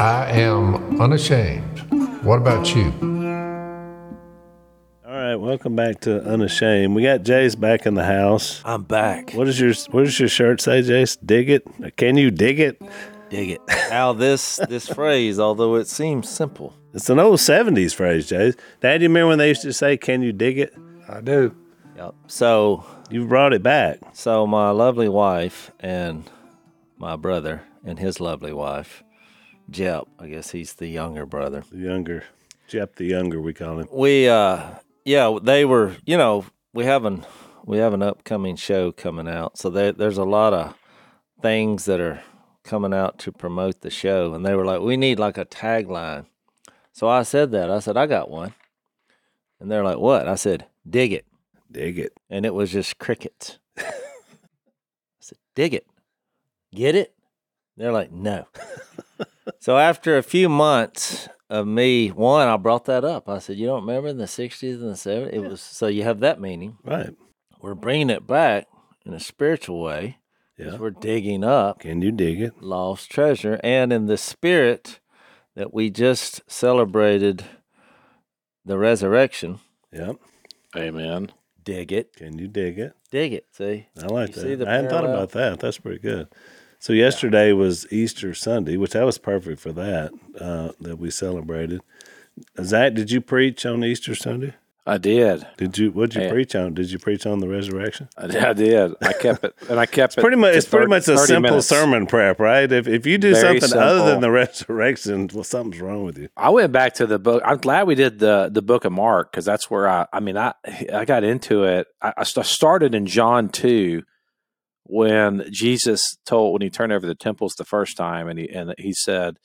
I am unashamed. What about you? All right, welcome back to Unashamed. We got Jase back in the house. I'm back. What does your What does your shirt say, Jase? Dig it? Can you dig it? Dig it. Now this this phrase, although it seems simple, It's an old '70s phrase, Jase. Dad, you remember when they used to say, "Can you dig it"? I do. Yep. So You brought it back. so my lovely wife and my brother and his lovely wife, Jep, I guess he's the younger brother. The younger, Jep, the younger, we call him. We uh yeah, they were you know, we have an we have an upcoming show coming out. So there there's a lot of things that are coming out to promote the show and they were like, We need like a tagline. So I said that. I said, I got one. And they're like, What? I said, Dig it. Dig it. and it was just crickets. I said, "Dig it, get it." They're like, "No." so after a few months of me, one, I brought that up. I said, "You don't remember in the '60s and the '70s? It was so you have that meaning. Right. We're bringing it back in a spiritual way. Yeah. We're digging up Can you dig it? lost treasure, and in the spirit that we just celebrated the resurrection. Yep. Amen. Dig it, Can you dig it? dig it. See, I like You that. see the I hadn't thought about that. That's pretty good. So yesterday was Easter Sunday, which that was perfect for that. Uh, that we celebrated. Zach, did you preach on Easter Sunday? I did. Did you? What did you Yeah. preach on? Did you preach on the resurrection? I did. I kept it, and I kept it. Pretty much. It's pretty much a simple minutes. sermon prep, right? If if you do Very something other than the resurrection, well, something's wrong with you. I went back to the book. I'm glad we did the the book of Mark because that's where I. I mean, I I got into it. I, I started in John two when Jesus told when he turned over the temples the first time, and he and he said,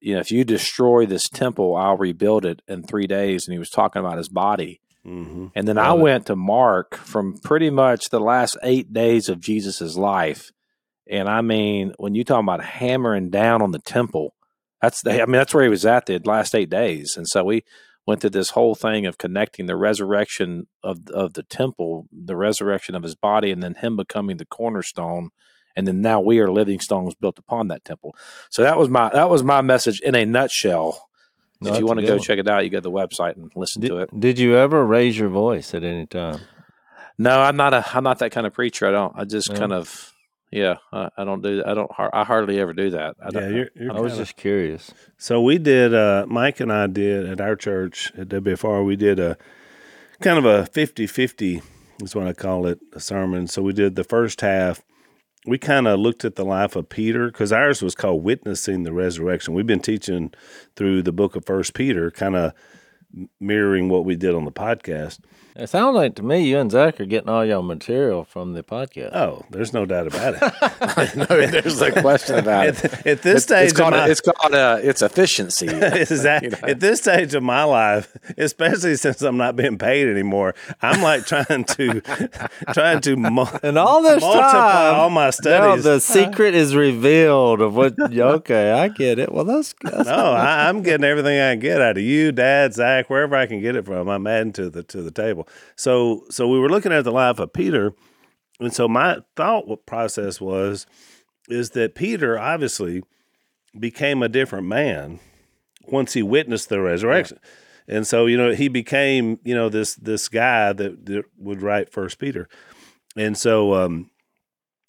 you know, if you destroy this temple, I'll rebuild it in three days. And he was talking about his body. hmm And then I Love it. went to Mark from pretty much the last eight days of Jesus's life. And I mean, when you talk about hammering down on the temple, that's the, I mean, that's where he was at the last eight days. And so we went through this whole thing of connecting the resurrection of of the temple, the resurrection of his body, and then him becoming the cornerstone. And then now we are living stones built upon that temple. So that was my that was my message in a nutshell. No, if you want to go one. check it out, you go to the website and listen Did, to it. did you ever raise your voice at any time? No, I'm not a I'm not that kind of preacher. I don't. I just No? kind of yeah. I, I don't do. I don't. I hardly ever do that. I Yeah, don't, you're, you're I was kinda- just curious. So we did. Uh, Mike and I did at our church at WFR. We did a kind of a 50-50 is what I call it, a sermon. So we did the first half. We kind of looked at the life of Peter because ours was called "Witnessing the Resurrection." We've been teaching through the book of First Peter, kind of mirroring what we did on the podcast. It sounds like to me you and Zach are getting all your material from the podcast. Oh, there's no doubt about it. no, there's no question about it. at, at this It's, stage, it's called. of my, it's called. Uh, it's efficiency. Exactly. You know? At this stage of my life, especially since I'm not being paid anymore, I'm like trying to trying to mul- and all this multiply time, all my now studies. the secret is revealed of what. Okay, I get it. Well, that's, that's no, I, I'm getting everything I can get out of you, Dad, Zach, wherever I can get it from. I'm adding to the to the table. So so we were looking at the life of Peter, and so my thought process was is that Peter obviously became a different man once he witnessed the resurrection. And so, you know, he became, you know, this this guy that, that would write First Peter. And so um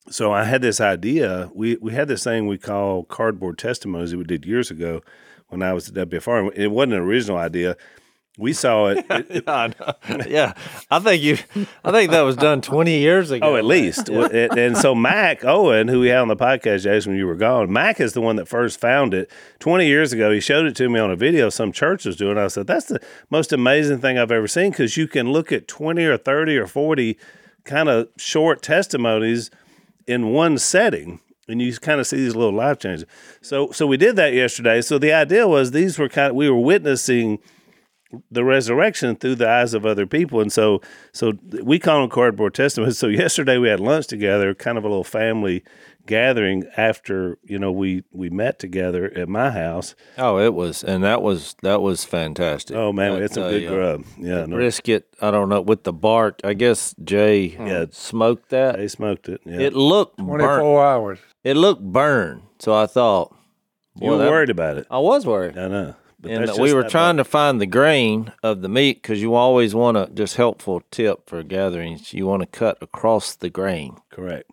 so I had this idea. We we had this thing we call cardboard testimonies that we did years ago when I was at WFR. It wasn't an original idea. We saw it. it- yeah, I yeah. I think you. I think that was done twenty years ago. Oh, at least. and, and so Mac Owen, who we had on the podcast, Jason, when you were gone, Mac is the one that first found it 20 years ago. He showed it to me on a video some church was doing. I said, that's the most amazing thing I've ever seen because you can look at 20 or 30 or 40 kind of short testimonies in one setting and you kind of see these little life changes. So so we did that yesterday. So the idea was these were kind of we were witnessing the resurrection through the eyes of other people. And so so we call them cardboard testimonies. So yesterday we had lunch together, kind of a little family gathering after, you know, we we met together at my house. Oh, it was, and that was that was fantastic. Oh man, I it's a tell good you. grub. Yeah, no, Brisket, I don't know with the bark. I guess Jay hmm. Yeah. smoked that. they smoked it. Yeah. It looked 24 burnt. hours. It looked burned. So I thought, You were that- worried about it. I was worried. I know. But and we were trying to find the grain of the meat because you always want to just helpful tip for gatherings. You want to cut across the grain. Correct.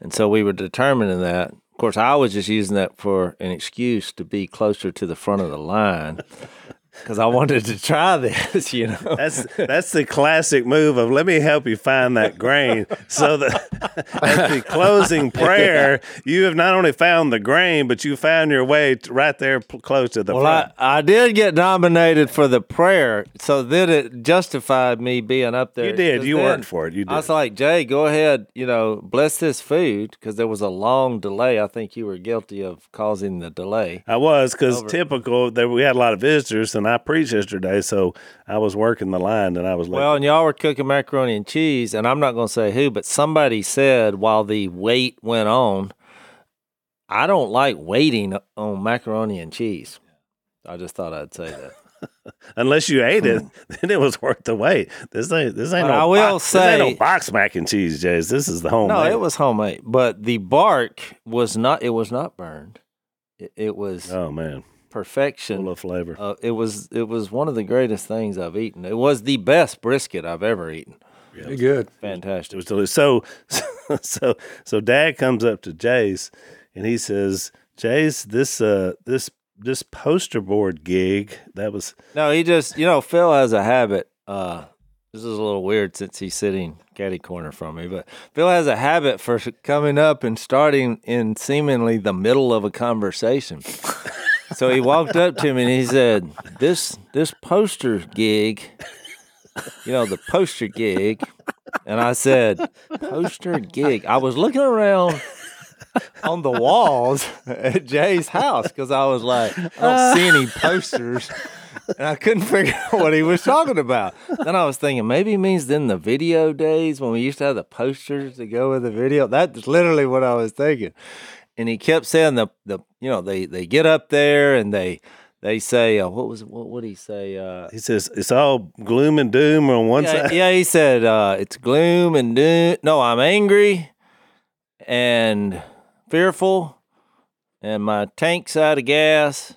and so we were determining that. Of course i was just using that for an excuse to be closer to the front of the line because i wanted to try this you know That's that's the classic move of let me help you find that grain. So that at the closing prayer, you have not only found the grain, but you found your way right there close to the well front. I, I did get nominated for the prayer so then it justified me being up there you did. You worked for it. You did. I was like, Jay, go ahead, you know, bless this food because there was a long delay. I think you were guilty of causing the delay. I was because typical. There we had a lot of visitors, and I preached yesterday, so I was working the line, and I was like, Well, and y'all were cooking macaroni and cheese, and I'm not going to say who, but somebody said while the wait went on, I don't like waiting on macaroni and cheese. I just thought I'd say that. unless you ate it, then it was worth the wait. This ain't this ain't But no. I will box, this ain't no box mac and cheese, Jays. This is the home. No, it was homemade, but the bark was not. It was not burned. It, it was Oh man, perfection. full of flavor. Uh, it was it was one of the greatest things I've eaten. It was the best brisket I've ever eaten. Pretty good. fantastic. It Fantastic. was delicious. So, so, so, Dad comes up to Jase, and he says, "Jase, this, uh, this, this poster board gig that was No, he just you know Phil has a habit. Uh, this is a little weird since he's sitting catty corner from me, but Phil has a habit for coming up and starting in seemingly the middle of a conversation. so he walked up to me and he said, "This this poster gig." You know, the poster gig. And I said, poster gig. I was looking around on the walls at Jay's house because I was like, I don't uh. see any posters. And I couldn't figure out what he was talking about. Then I was thinking maybe he means then the video days when we used to have the posters to go with the video. That's literally what I was thinking. And he kept saying the the you know they they get up there and they they say uh, what was what would he say uh, he says it's all gloom and doom on one yeah, side. yeah, he said uh, it's gloom and doom. No, I'm angry and fearful, and my tank's out of gas.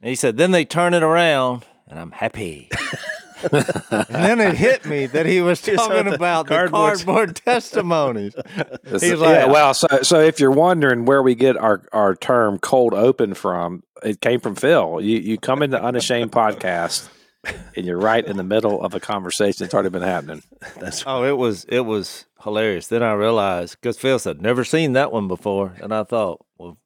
And he said, then they turn it around, and I'm happy. and then it hit me that he was talking about the cardboard- cardboard testimonies. It's- He's yeah, like- well, so so if you're wondering where we get our, our term cold open from, it came from Phil. You you come into Unashamed podcast and you're right in the middle of a conversation that's already been happening. That's Oh, it was it was hilarious. Then I realized because Phil said never seen that one before, and I thought, well,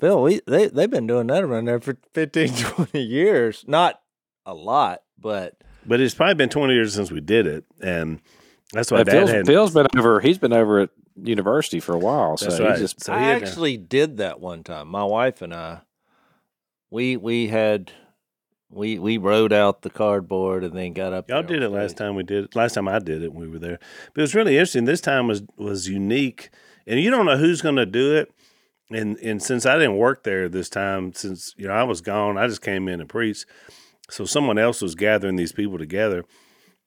Phil, we they they've been doing that around there for 15, 20 years. Not a lot, but but it's probably been twenty years since we did it, and that's why Dad Phil's, had. Phil's been over. He's been over at university for a while, so That's right. just So he I had to- actually did that one time. My wife and I, we we had we we wrote out the cardboard and then got up. Y'all there did it last time we did it. Last time I did it, when we were there. But it was really interesting. This time was was unique, and you don't know who's going to do it. And and since I didn't work there this time, since you know I was gone, I just came in and preached. So someone else was gathering these people together.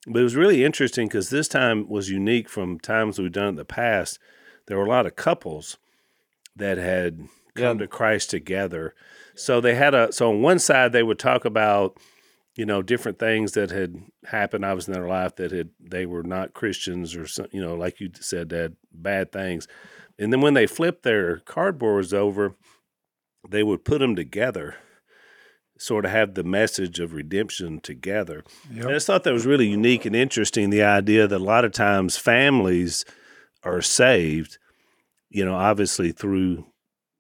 But it was really interesting because this time was unique from times we've done in the past. There were a lot of couples that had come Yeah. to Christ together. So they had a so on one side they would talk about you know different things that had happened obviously in their life that had they were not Christians or some, you know like you said that bad things. And then when they flipped their cardboards over, they would put them together, sort of have the message of redemption together. And I just thought that was really unique and interesting. The idea that a lot of times families are saved, you know, obviously through,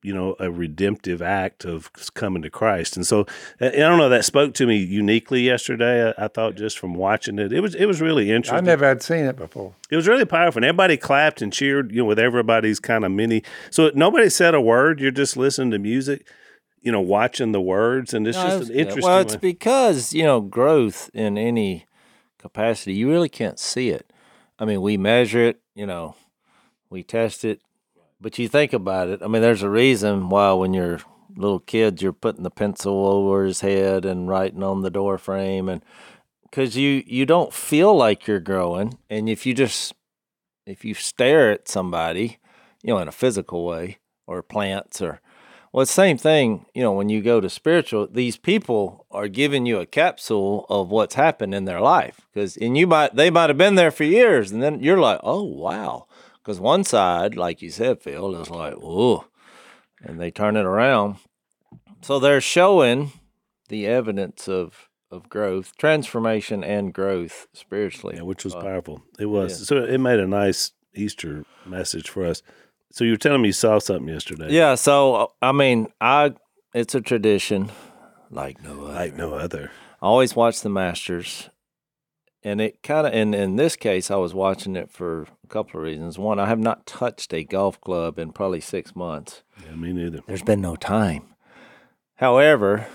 you know, a redemptive act of coming to Christ. And so I I don't know, that spoke to me uniquely yesterday. I, I thought just from watching it, it was it was really interesting I never had seen it before. it was really powerful. And everybody clapped and cheered, you know, with everybody's kind of mini. So nobody said a word. You're just listening to music, you know, watching the words, and it's No, just an interesting. Well, it's one. because you know growth in any capacity, you really can't see it. I mean, we measure it, you know, we test it, but you think about it. I mean, there's a reason why when you're little kids, you're putting the pencil over his head and writing on the door frame, and because you you don't feel like you're growing, and if you just if you stare at somebody, you know, in a physical way or plants or Well, it's the same thing, you know, when you go to spiritual, these people are giving you a capsule of what's happened in their life. Because, and you might, they might have been there for years. And then you're like, oh, wow. Because one side, like you said, Phil, is like, whoa. And they turn it around. So they're showing the evidence of, of growth, transformation, and growth spiritually. Yeah, which was Uh, powerful. It was. yeah. So it made a nice Easter message for us. So you were telling me you saw something yesterday. Yeah. So, uh, I mean, I, it's a tradition like no other. Like no other. I always watch the Masters, and it kind of, and in this case, I was watching it for a couple of reasons. One, I have not touched a golf club in probably six months. Yeah, me neither. There's been no time. However,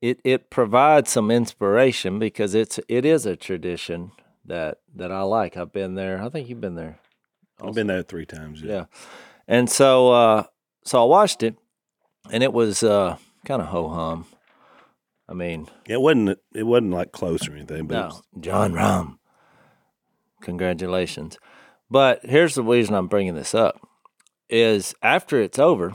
it it provides some inspiration because it's it is a tradition that that I like. I've been there. I think you've been there. I've been there three times. Yeah. Yeah. And so uh so I watched it and it was uh kind of ho hum. I mean, It wasn't. It wasn't like close or anything. But no, was- Jon Rahm. Congratulations. But here's the reason I'm bringing this up is after it's over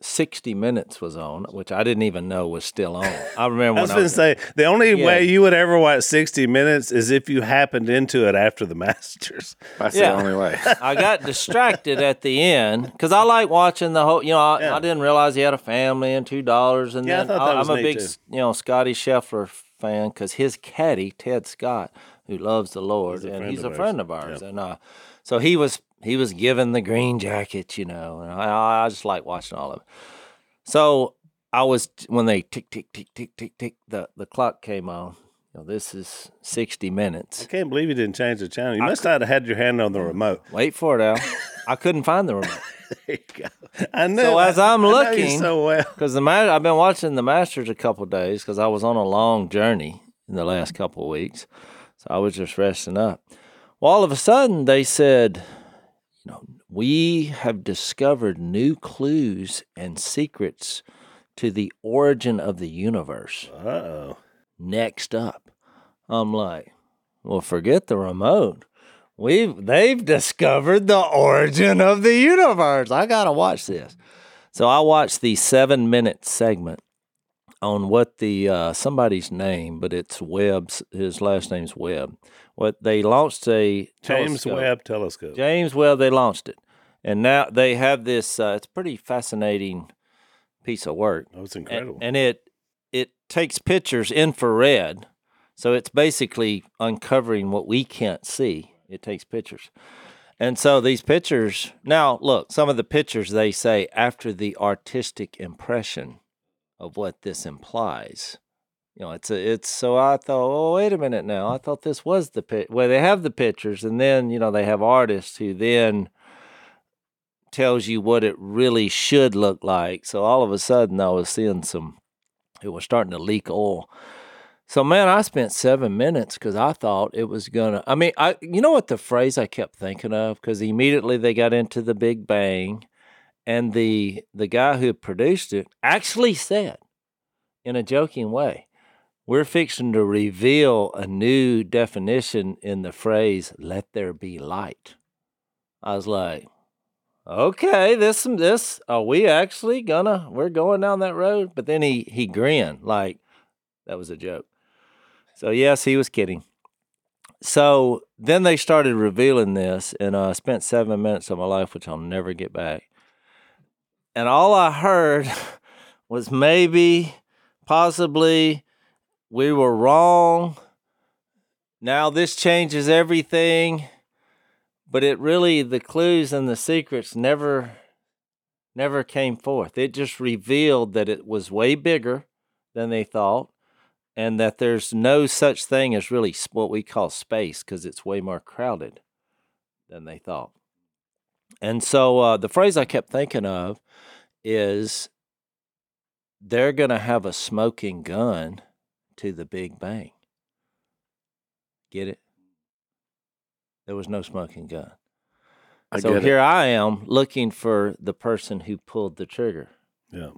60 minutes was on, which I didn't even know was still on. I remember I was going to say the only Yeah. way you would ever watch sixty minutes is if you happened into it after the Masters. That's Yeah. the only way. I got distracted at the end because I like watching the whole. You know, I, Yeah. I didn't realize he had a family and two dollars. And Yeah, I then thought that I, was am a big, too. you know, Scottie Scheffler fan because his caddy Ted Scott, who loves the Lord, He's a and friend he's of a ours. friend of ours, Yeah. and uh, so he was he was given the green jacket, you know, and I, I just like watching all of it. So I was when they tick tick tick tick tick tick the the clock came on. You know, this is sixty minutes. I can't believe you didn't change the channel. You I must not have had your hand on the mm-hmm. remote. Wait for it, Al. I couldn't find the remote. There you go. I know. So as I'm I know you looking- so well. Because the ma- I've been watching the Masters a couple of days because I was on a long journey in the last couple of weeks, so I was just resting up. Well, all of a sudden they said, know, we have discovered new clues and secrets to the origin of the universe. Oh. Next up, I'm like, well, forget the remote. We've they've discovered the origin of the universe. I gotta watch this. So I watched the seven minute segment on what the uh, somebody's name, but it's Webb's. His last name's Webb. What they launched a James telescope. Webb Telescope. James Webb. They launched it, and now they have this. Uh, it's a pretty fascinating piece of work. Oh, it's incredible. And, it it takes pictures infrared, so it's basically uncovering what we can't see. It takes pictures, and so these pictures. Now, look, some of the pictures they say after the artistic impression of what this implies. You know, it's a, it's so I thought, oh wait a minute now, I thought this was the pic. Well, they have the pictures, and then you know they have artists who then tells you what it really should look like. So all of a sudden, I was seeing some. It was starting to leak oil. So man, I spent seven minutes because I thought it was gonna. I mean, I you know what the phrase I kept thinking of because immediately they got into the Big Bang, and the the guy who produced it actually said, in a joking way, we're fixing to reveal a new definition in the phrase "Let there be light." I was like, okay, this this are we actually gonna we're going down that road? But then he he grinned like that was a joke. So yes, he was kidding. So then they started revealing this, and uh, I spent seven minutes of my life, which I'll never get back. And all I heard was maybe, possibly, we were wrong. Now this changes everything. But it really the clues and the secrets never never came forth. It just revealed that it was way bigger than they thought and that there's no such thing as really what we call space because it's way more crowded than they thought. And so uh, the phrase i kept thinking of is they're going to have a smoking gun to the big bang get it there was no smoking gun I so here it. I am looking for the person who pulled the trigger. Yeah.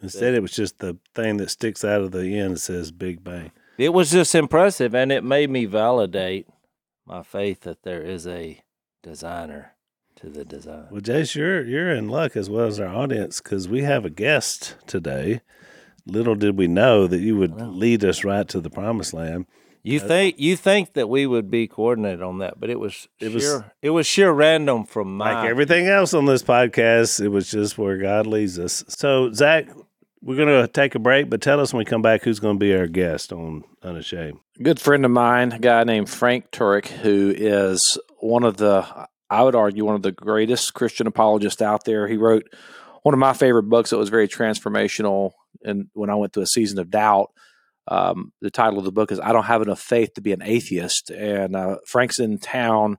Instead, it was just the thing that sticks out of the end that says Big Bang. It was just impressive, and it made me validate my faith that there is a designer to the design. Well, Jase, you're you're in luck as well as our audience because we have a guest today. Little did we know that you would lead us right to the promised land. You uh, think you think that we would be coordinated on that, but it was It it was- was it was sheer random from my Like everything else on this podcast, it was just where God leads us. So, Zach, we're going to take a break, but tell us when we come back who's going to be our guest on Unashamed. A good friend of mine, a guy named Frank Turek, who is one of the, I would argue, one of the greatest Christian apologists out there. He wrote one of my favorite books that was very transformational. And when I went through a season of doubt, um, the title of the book is "I Don't Have Enough Faith to Be an Atheist." And uh, Frank's in town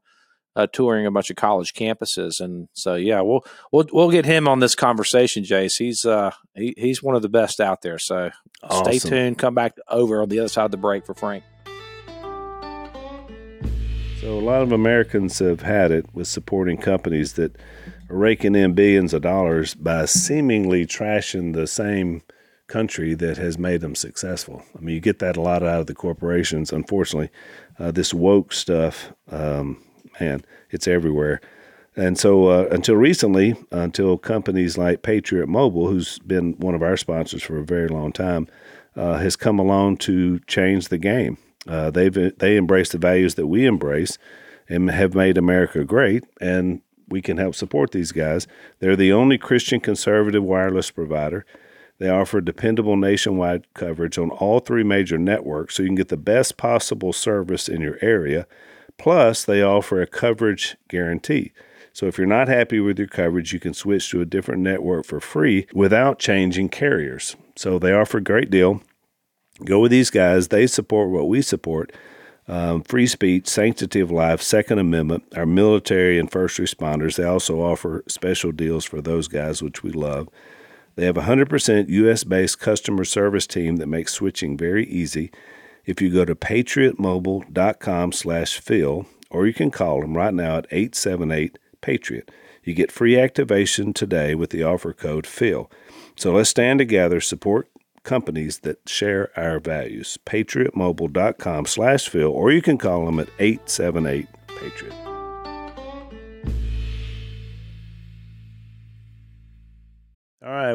uh, touring a bunch of college campuses, and so yeah, we'll we'll we'll get him on this conversation, Jase. He's uh he, he's one of the best out there. So stay tuned. Come back over on the other side of the break for Frank. So a lot of Americans have had it with supporting companies that are raking in billions of dollars by seemingly trashing the same country that has made them successful. I mean, you get that a lot out of the corporations. Unfortunately, uh, this woke stuff, um, man, it's everywhere. And so, uh, until recently, until companies like Patriot Mobile, who's been one of our sponsors for a very long time, uh, has come along to change the game. Uh, they've they embrace the values that we embrace, and have made America great. And we can help support these guys. They're the only Christian conservative wireless provider. They offer dependable nationwide coverage on all three major networks, so you can get the best possible service in your area. Plus, they offer a coverage guarantee. So if you're not happy with your coverage, you can switch to a different network for free without changing carriers. So they offer a great deal. Go with these guys. They support what we support um, free speech, sanctity of life, Second Amendment, our military and first responders. They also offer special deals for those guys, which we love. They have a 100% US based customer service team that makes switching very easy. If you go to patriotmobile.com slash Phil, or you can call them right now at 878 Patriot. You get free activation today with the offer code Phil. So let's stand together, support companies that share our values. Patriotmobile.com slash Phil, or you can call them at 878 Patriot.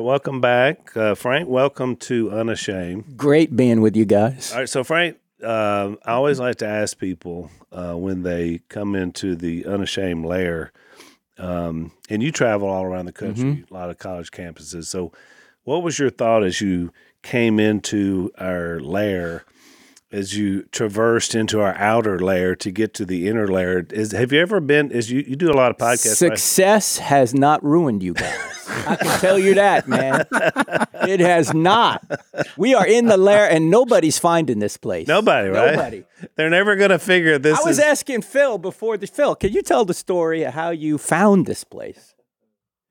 Welcome back. Uh, Frank, welcome to Unashamed. Great being with you guys. All right, so Frank, um, I always like to ask people uh, when they come into the Unashamed lair, um, and you travel all around the country, a lot of college campuses. So, what was your thought as you came into our lair, as you traversed into our outer layer to get to the inner layer? Is have you ever been? Is you you do a lot of podcasts? right? Success has not ruined you guys. I can tell you that, man. It has not. We are in the lair, and nobody's finding this place. Nobody, right? Nobody. They're never going to figure this. Out. I was is, asking Phil before the Phil. Can you tell the story of how you found this place?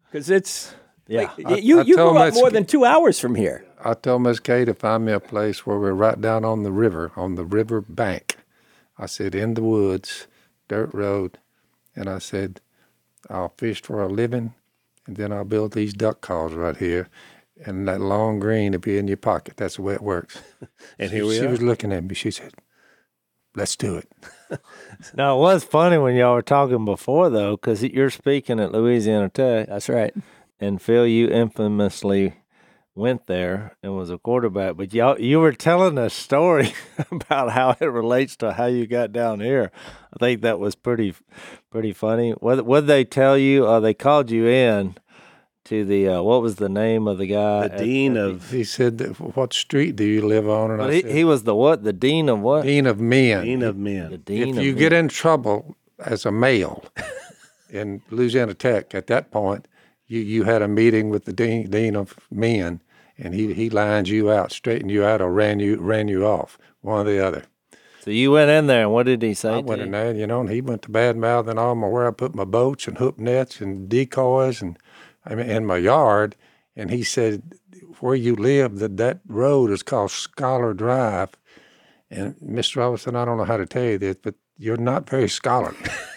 Because it's Yeah. like, I- you I you grew up more than two hours from here. I told Miss Kay to find me a place where we're right down on the river, on the river bank. I said, in the woods, dirt road. And I said, I'll fish for a living, and then I'll build these duck calls right here. And that long green will be in your pocket. That's the way it works. and she here we she are. was looking at me. She said, let's do it. Now it was funny when y'all were talking before though, because you're speaking at Louisiana Tech, That's right. and Phil, you infamously went there and was a quarterback. But y'all, you were telling a story about how it relates to how you got down here. I think that was pretty, pretty funny. What what they tell you? Uh, they called you in to the uh, what was the name of the guy? the at- dean at of He said, what street do you live on? And I he, said, he was the what? The dean of what? Dean of Men. dean of men. the dean. if of you men. get in trouble as a male in Louisiana Tech at that point, you, you had a meeting with the dean, dean of men, and he, he lined you out, straightened you out, or ran you ran you off, one or the other. so you went in there, and what did he say? I to went you? in there, you know, and he went to bad mouthing all my where I put my boats and hook nets and decoys and I mean in my yard, and he said where you live that that road is called Scholar Drive, and Mr. Robinson, I don't know how to tell you this, but you're not very scholarly.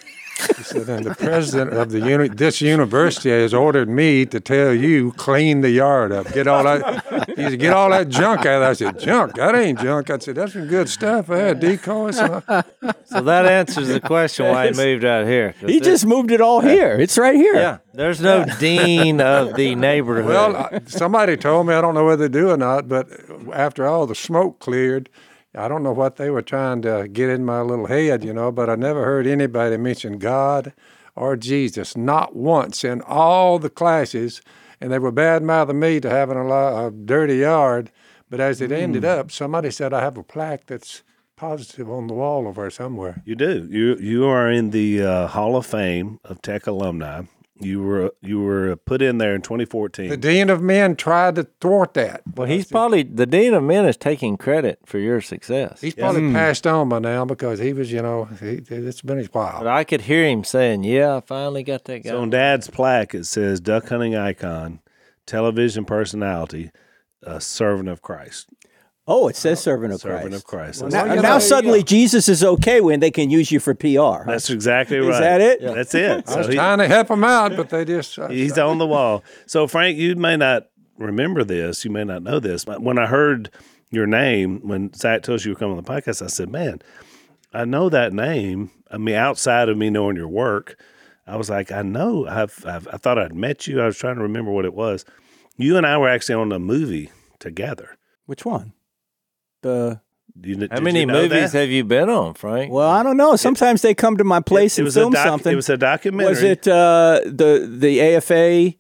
He said, and the president of the uni- this university has ordered me to tell you clean the yard up, get all that, he said, get all that junk out. I said, junk? That ain't junk. I said, that's some good stuff. I had decoys. So that answers the question why he moved out here. He there- just moved it all here. It's right here. yeah. There's no dean of the neighborhood. well, somebody told me I don't know whether they do or not, but after all the smoke cleared. I don't know what they were trying to get in my little head, you know, but I never heard anybody mention God or Jesus, not once in all the classes. And they were bad mouthing me to having a, lot, a dirty yard. But as it ended up, somebody said I have a plaque that's positive on the wall over somewhere. You do. You you are in the uh, Hall of Fame of Tech alumni. You were you were put in there in 2014. The dean of men tried to thwart that. well, he's probably the dean of men is taking credit for your success. He's probably passed on by now because he was, you know, he, it's been a while. But I could hear him saying, "Yeah, I finally got that guy." So on Dad's plaque it says duck hunting icon, television personality, a servant of Christ. Oh, it says servant of Christ. Servant Christ. of Christ. Now, That's, now suddenly Jesus is okay when they can use you for PR. that's exactly right. Is that it? That's it. I was So he- trying to help him out, but they just. uh, He's on the wall. So, Frank, you may not remember this. You may not know this. But when I heard your name, when Zach told you you were coming on the podcast, I said, man, I know that name. I mean, outside of me knowing your work, I was like, I know. I've, I've I thought I'd met you. I was trying to remember what it was. You and I were actually on a movie together. Which one? The You, How many you know movies that? have you been on, Frank? well, I don't know. Sometimes they come to my place it, and was a film doc- something. It was a documentary. Was it uh, the the AFA,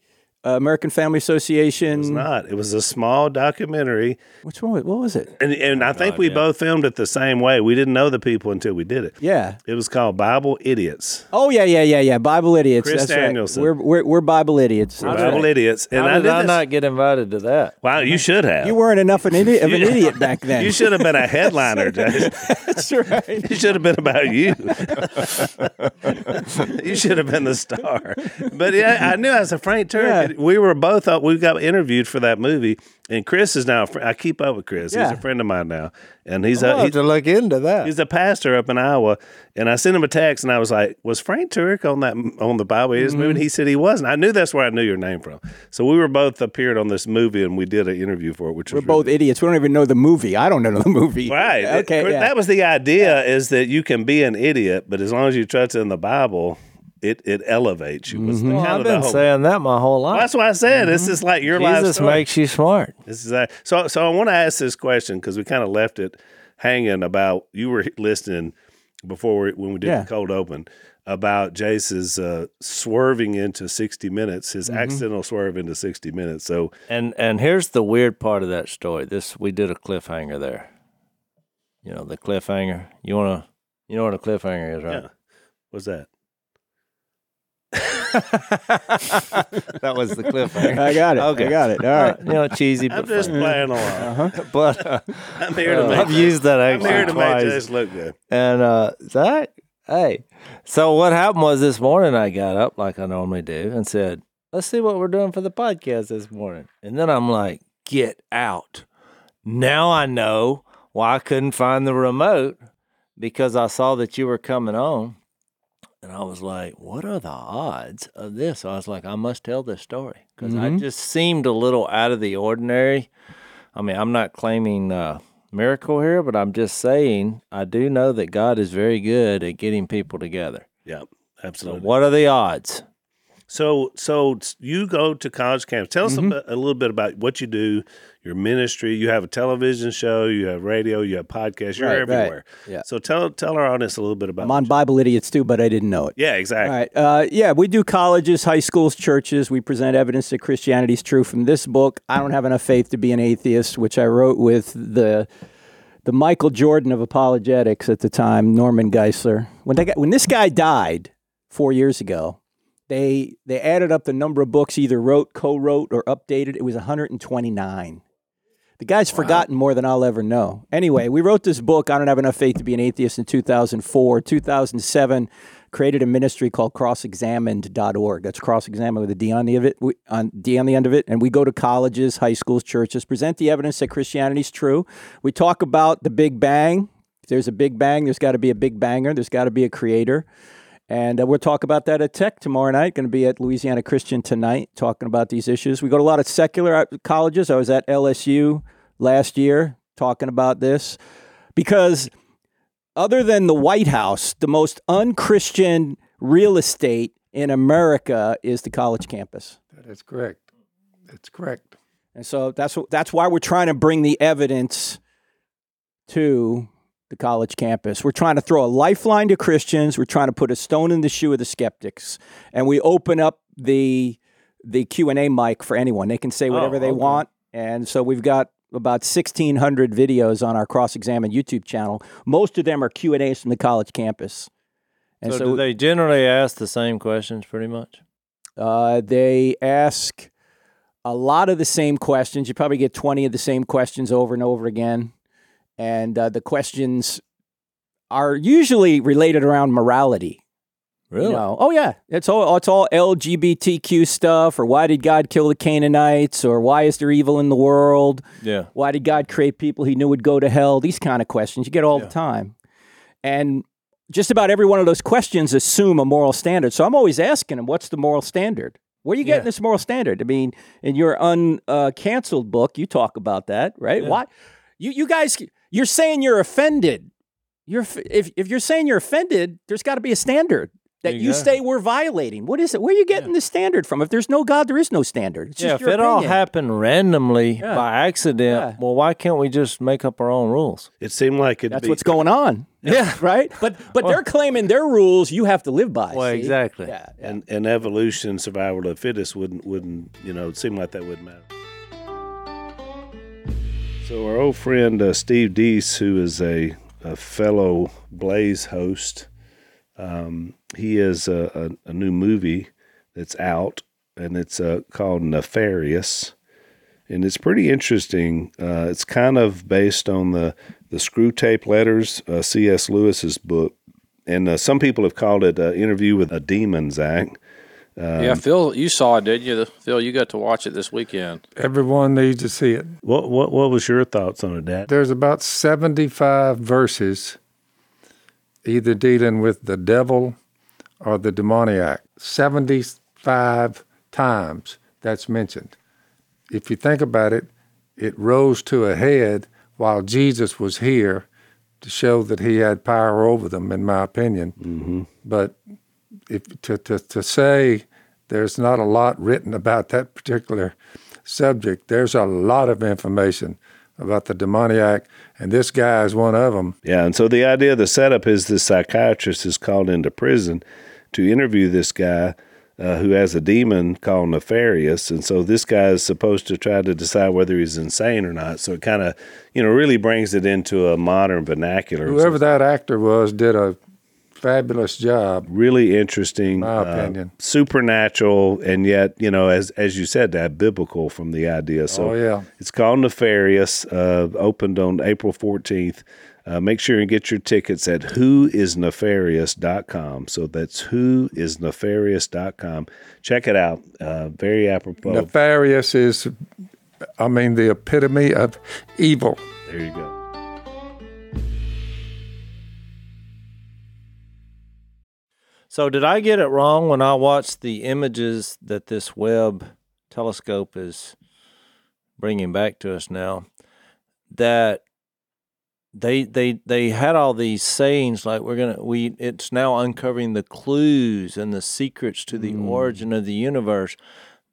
uh, American Family Association? It was not. It was a small documentary, Which one? What was it? and and I think we both filmed it the same way. We didn't know the people until we did it. Yeah. It was called Bible Idiots. Oh yeah, yeah, yeah, yeah. Bible idiots. Chris That's right. Danielson. We're, we're we're Bible idiots. That's Bible right. Idiots. And How I did did I not get invited to that? Wow, you should have. You weren't enough an idiot of an idiot back then. You should have been a headliner, Jay. That's right. It should have been about you. you should have been the star. But yeah, I knew as a Frank Turek, Yeah. We were both uh, we got interviewed for that movie, and Chris is now. I keep up with Chris. He's a friend of mine now, and he's I'll a he's, to look into that. he's a pastor up in Iowa. And I sent him a text, and I was like, "Was Frank Turek on that on the Bible Idiots movie?" And he said he wasn't. I knew that's where I knew your name from. So we were both appeared on this movie, and we did an interview for it, which We're both idiots. We don't even know the movie. I don't know the movie. Right. Okay. That, yeah. that was the idea is that you can be an idiot, but as long as you trust in the Bible, it, it elevates you. The Well, I've been whole- saying that my whole Well, life. that's why I said this is like your life Jesus makes you smart. This is that. So, so I want to ask this question because we kind of left it hanging about you were listening before we, when we did Yeah. the cold open about Jase's uh, swerving into 60 minutes, his Mm-hmm. accidental swerve into 60 minutes. So And and here's the weird part of that story. This we did a cliffhanger there. You know the cliffhanger. You wanna you know what a cliffhanger is, right? yeah, what's that? that was the cliffhanger. I got it. Okay. I got it. All Uh, you know, cheesy, I'm but just funny. playing along. But uh, I'm here to uh, make I've used that I'm actually here to make twice. Look good. And uh, Zach, hey. So what happened was this morning I got up like I normally do and said, "Let's see what we're doing for the podcast this morning." And then I'm like, "Get out!" Now I know why I couldn't find the remote because I saw that you were coming on, and I was like, "What are the odds of this?" I was like, "I must tell this story because I Mhm. just seemed a little out of the ordinary." I mean, I'm not claiming uh, miracle here, but I'm just saying I do know that God is very good at getting people together. Yeah, So, absolutely. what are the odds? So, so you go to college camps. Tell us Mm-hmm. a, a little bit about what you do, your ministry. You have a television show, you have radio, you have podcasts. You're Right, right. everywhere. Yeah. So tell tell our audience a little bit about. It. I'm on Bible idiots too, but I didn't know it. yeah, exactly. right. Uh, yeah, we do colleges, high schools, churches. We present evidence that Christianity is true from this book. I don't have enough faith to be an atheist, which I wrote with the the Michael Jordan of apologetics at the time, Norman Geisler. When they got, when this guy died four years ago, they they added up the number of books he either wrote, co-wrote, or updated. It was 129. The guy's forgotten more than I'll ever know. Anyway, we wrote this book, I Don't Have Enough Faith to Be an Atheist, in 2004. 2007, created a ministry called crossexamined.org. That's cross-examined with a D on the, of it, on, D on the end of it. And we go to colleges, high schools, churches, present the evidence that Christianity is true. We talk about the Big Bang. If there's a Big Bang, there's got to be a Big Banger. There's got to be a creator. And uh, we'll talk about that at Tech tomorrow night. Going to be at Louisiana Christian tonight, talking about these issues. We go to a lot of secular uh, colleges. I was at LSU last year talking about this because, other than the White House, the most unchristian real estate in America is the college campus. That is correct. That's correct. And so that's that's why we're trying to bring the evidence to the college campus. We're trying to throw a lifeline to Christians. We're trying to put a stone in the shoe of the skeptics, and we open up the the Q and A mic for anyone. They can say whatever Oh, they want, and so we've got about 1600 videos on our cross examine youtube channel most of them are q&a's from the college campus and so, so, do they generally ask the same questions pretty much? Uh, they ask a lot of the same questions. You probably get 20 of the same questions over and over again. And uh, the questions are usually related around morality. Really? You know, oh yeah, it's all it's all LGBTQ stuff, or why did God kill the Canaanites, or why is there evil in the world? Yeah. Why did God create people he knew would go to hell? These kind of questions you get all the time. And just about every one of those questions assume a moral standard. So I'm always asking them, what's the moral standard? Where are you getting Yeah. this moral standard? I mean, in your uncanceled uh, book, you talk about that, right? Yeah. Why? You you guys, you're saying you're offended. You're if if you're saying you're offended, there's got to be a standard that you Exactly. say we're violating. What is it? Where are you getting the standard from? If there's no God, there is no standard. It's yeah, just if your it all happened randomly Yeah. by accident, Yeah. well, why can't we just make up our own rules? It seemed like it'd That's be what's going on. Yeah. right? But but they're claiming their rules you have to live by. Well, see? exactly. Yeah. yeah. and, and evolution, survival of the fittest wouldn't wouldn't you know it seemed like that wouldn't matter. So our old friend uh, Steve Deace, who is a, a fellow Blaze host, um, he has a, a, a new movie that's out, and it's uh, called Nefarious, and it's pretty interesting. Uh, it's kind of based on the the Screwtape Letters, uh, C.S. Lewis's book, and uh, some people have called it uh, "Interview with a Demon." Zach. Yeah, Phil, you saw it, didn't you? Phil, you got to watch it this weekend. Everyone needs to see it. What what what was your thoughts on it, Dad? There's about 75 verses either dealing with the devil or the demoniac. 75 times that's mentioned. If you think about it, it rose to a head while Jesus was here to show that he had power over them, in my opinion. Mm-hmm. But if to, to, to say there's not a lot written about that particular subject, there's a lot of information about the demoniac, and this guy is one of them. Yeah, and so the idea of the setup is the psychiatrist is called into prison to interview this guy uh, who has a demon called Nefarious, and so this guy is supposed to try to decide whether he's insane or not. So it kind of, you know, really brings it into a modern vernacular. Whoever that actor was did a fabulous job. really interesting, My uh, opinion. supernatural, and yet you know, as as you said, that biblical from the idea. So Oh, yeah. it's called Nefarious. Uh, opened on April fourteenth. Uh, make sure and get your tickets at whoisnefarious.com. So that's whoisnefarious.com. Check it out. Uh, very apropos. Nefarious is, I mean, the epitome of evil. there you go. So, did I get it wrong when I watched the images that this Webb telescope is bringing back to us now? That they they they had all these sayings like we're gonna we it's now uncovering the clues and the secrets to the hmm. origin of the universe.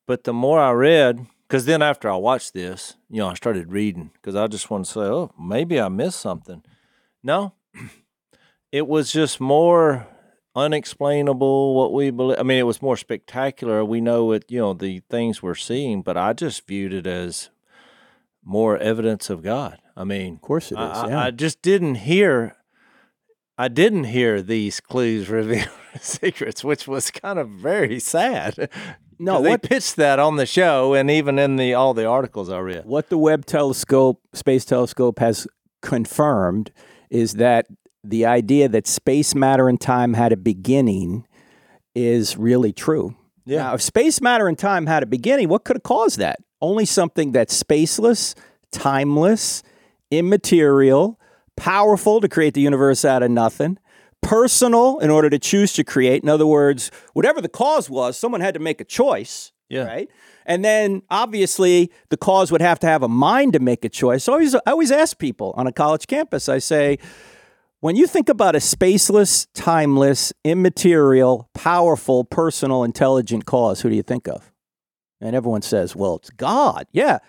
But the more I read, because then after I watched this, you know, I started reading because I just want to say, oh, maybe I missed something. No, it was just more unexplainable what we believe. I mean, it was more spectacular. We know it, you know, the things we're seeing, but I just viewed it as more evidence of God. I mean, Of course it is. I, yeah. I just didn't hear. I didn't hear these clues reveal secrets, which was kind of very sad. no they what- pitched that on the show, and even in the all the articles I read. what the Webb telescope, space telescope, has confirmed is that the idea that space, matter, and time had a beginning is really true. Yeah. Now, if space, matter, and time had a beginning, what could have caused that? Only something that's spaceless, timeless, immaterial, powerful to create the universe out of nothing, personal in order to choose to create. In other words, whatever the cause was, someone had to make a choice. Yeah. Right. And then obviously the cause would have to have a mind to make a choice. So I always, I always ask people on a college campus, I say, when you think about a spaceless, timeless, immaterial, powerful, personal, intelligent cause, who do you think of? And everyone says, well, it's God. Yeah.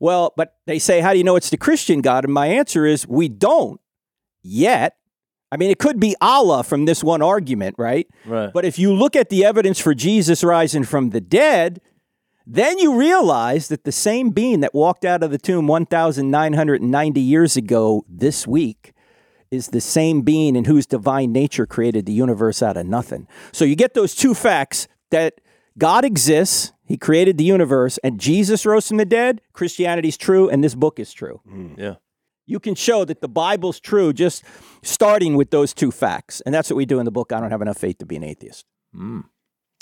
Well, but they say, how do you know it's the Christian God? And my answer is, we don't yet. I mean, it could be Allah from this one argument, right? Right. But if you look at the evidence for Jesus rising from the dead, then you realize that the same being that walked out of the tomb 1,990 years ago this week is the same being in whose divine nature created the universe out of nothing. So you get those two facts that God exists, He created the universe, and Jesus rose from the dead. Christianity's true, and this book is true. Mm, yeah. You can show that the Bible's true just starting with those two facts. And that's what we do in the book. I don't have enough faith to be an atheist.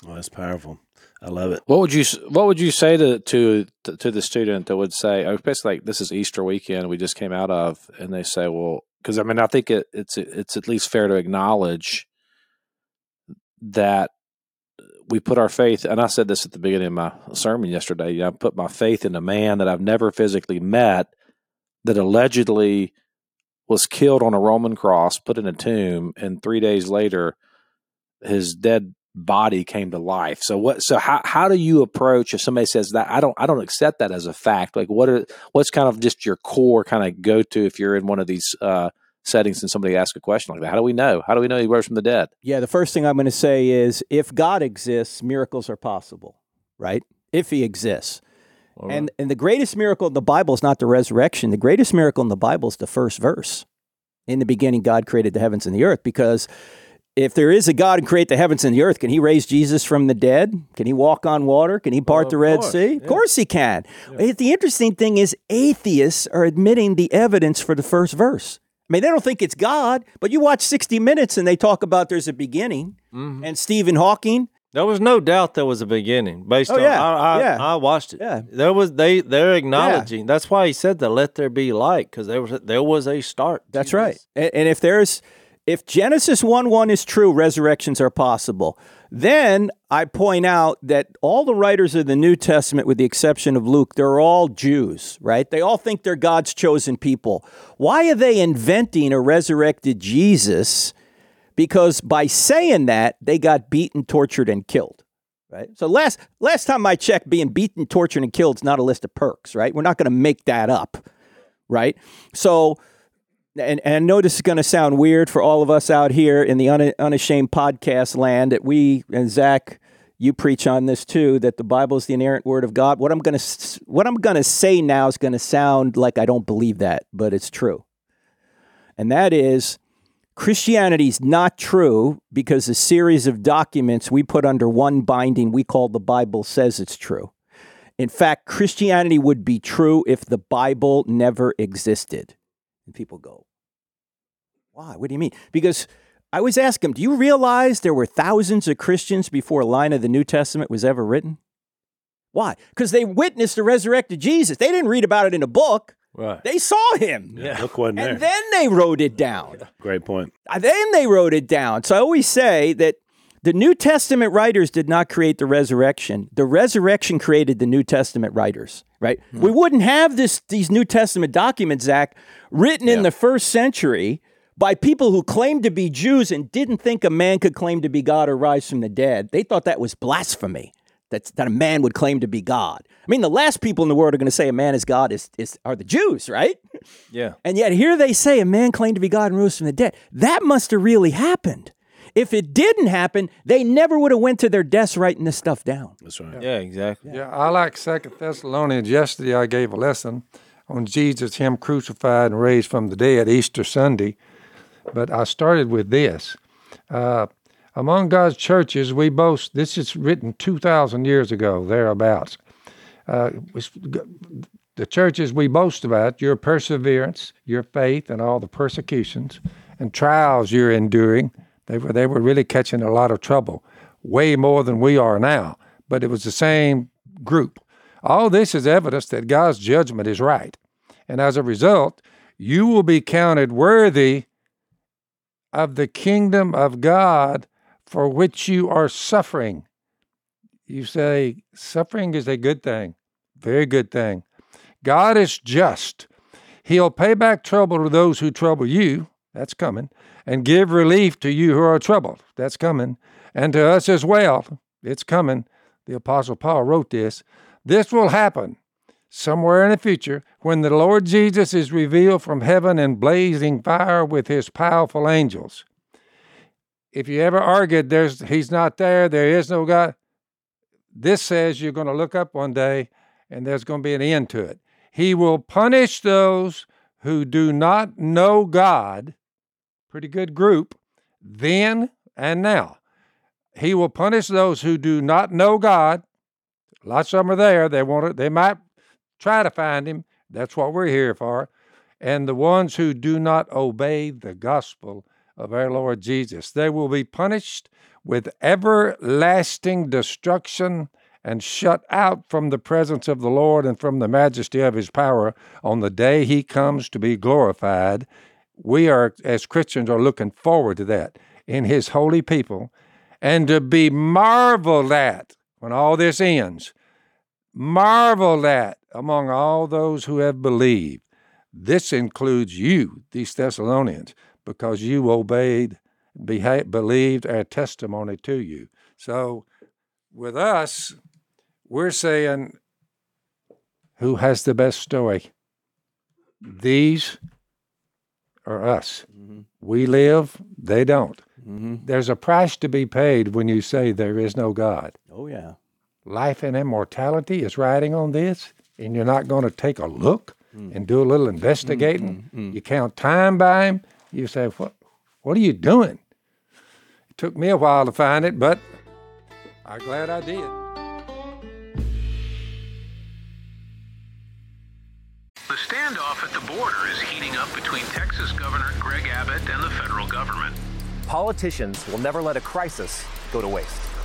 Oh, that's powerful. I love it. What would you What would you say to to to the student that would say, oh, basically, like this is Easter weekend we just came out of, and they say, well, because I mean, I think it, it's it's at least fair to acknowledge that uh, we put our faith, and I said this at the beginning of my sermon yesterday. I put my faith in a man that I've never physically met, that allegedly was killed on a Roman cross, put in a tomb, and three days later, his dead body came to life. So what? So how how do you approach if somebody says that? I don't I don't accept that as a fact. Like what are what's kind of just your core kind of go to if you're in one of these uh, settings and somebody asks a question like that? How do we know? How do we know he rose from the dead? Yeah, the first thing I'm going to say is if God exists, miracles are possible, right? If he exists. And and the greatest miracle in the Bible is not the resurrection. The greatest miracle in the Bible is the first verse. In the beginning, God created the heavens and the earth. Because if there is a God who create the heavens and the earth, can he raise Jesus from the dead? Can he walk on water? Can he part the Red course, Sea? Of yeah. course he can. The interesting thing is atheists are admitting the evidence for the first verse. I mean, they don't think it's God, but you watch 60 Minutes and they talk about there's a beginning. Mm-hmm. And Stephen Hawking, There was no doubt there was a beginning based Oh, on yeah, I, I, yeah. I watched it. Yeah. There was they they're acknowledging. That's why he said that let there be light because there was there was a start. That's right. And, and if there's if Genesis 1 1 is true, resurrections are possible. Then I point out that all the writers of the New Testament, with the exception of Luke, they're all Jews, right? They all think they're God's chosen people. Why are they inventing a resurrected Jesus? Because by saying that, they got beaten, tortured, and killed. Right. So last last time I checked, being beaten, tortured, and killed is not a list of perks, right? We're not going to make that up. Right. So and, and I know this is going to sound weird for all of us out here in the un, unashamed podcast land that we and Zach, you preach on this too, that the Bible is the inerrant word of God. What I'm going to what I'm going to say now is going to sound like I don't believe that, but it's true. And that is Christianity is not true because a series of documents we put under one binding we call the Bible says it's true. In fact, Christianity would be true if the Bible never existed. And people go, why? What do you mean? Because I always ask them, do you realize there were thousands of Christians before a line of the New Testament was ever written? Why? Because they witnessed the resurrected Jesus. They didn't read about it in a book, Right. they saw him. Yeah. Luke wasn't there. And then they wrote it down. Great point. Uh, Then they wrote it down. So I always say that the New Testament writers did not create the resurrection. The resurrection created the New Testament writers, right? We wouldn't have this these New Testament documents, Zach, written in the first century by people who claimed to be Jews and didn't think a man could claim to be God or rise from the dead. They thought that was blasphemy. That, that a man would claim to be God. I mean, the last people in the world are going to say a man is God is, is are the Jews, right? Yeah. And yet here they say a man claimed to be God and rose from the dead. That must have really happened. If it didn't happen, they never would have went to their desks writing this stuff down. That's right. Yeah. Exactly. Yeah, I like Second Thessalonians. Yesterday, I gave a lesson on Jesus, Him crucified and raised from the dead, Easter Sunday. But I started with this. Uh, among God's churches, we boast. This is written two thousand years ago, thereabouts. Uh, the churches we boast about your perseverance, your faith, and all the persecutions and trials you're enduring. They were they were really catching a lot of trouble, way more than we are now. But it was the same group. All this is evidence that God's judgment is right, and as a result, you will be counted worthy of the kingdom of God for which you are suffering. You say, suffering is a good thing, very good thing. God is just. He'll pay back trouble to those who trouble you. That's coming. And give relief to you who are troubled. That's coming. And to us as well. It's coming. The Apostle Paul wrote this. This will happen somewhere in the future when the Lord Jesus is revealed from heaven in blazing fire with his powerful angels. If you ever argued there's he's not there, there is no God, this says you're going to look up one day and there's going to be an end to it. He will punish those who do not know God. Pretty good group, then and now. He will punish those who do not know God. Lots of them are there. They want to, they might try to find him. That's what we're here for. And the ones who do not obey the gospel of our Lord Jesus. They will be punished with everlasting destruction and shut out from the presence of the Lord and from the majesty of his power on the day he comes to be glorified. We are, as Christians, are looking forward to that in his holy people and to be marveled at when all this ends. Marveled at among all those who have believed. This includes you, these Thessalonians, because you obeyed, believed our testimony to you. So, with us, we're saying, who has the best story? These or us? Mm-hmm. We live, they don't. Mm-hmm. There's a price to be paid when you say there is no God. Oh, yeah. Life and immortality is riding on this, and you're not going to take a look mm. and do a little investigating. Mm, mm, you count time by him. You say, "What? What are you doing?" It took me a while to find it, but I'm glad I did. The standoff at the border is heating up between Texas Governor Greg Abbott and the federal government. Politicians will never let a crisis go to waste.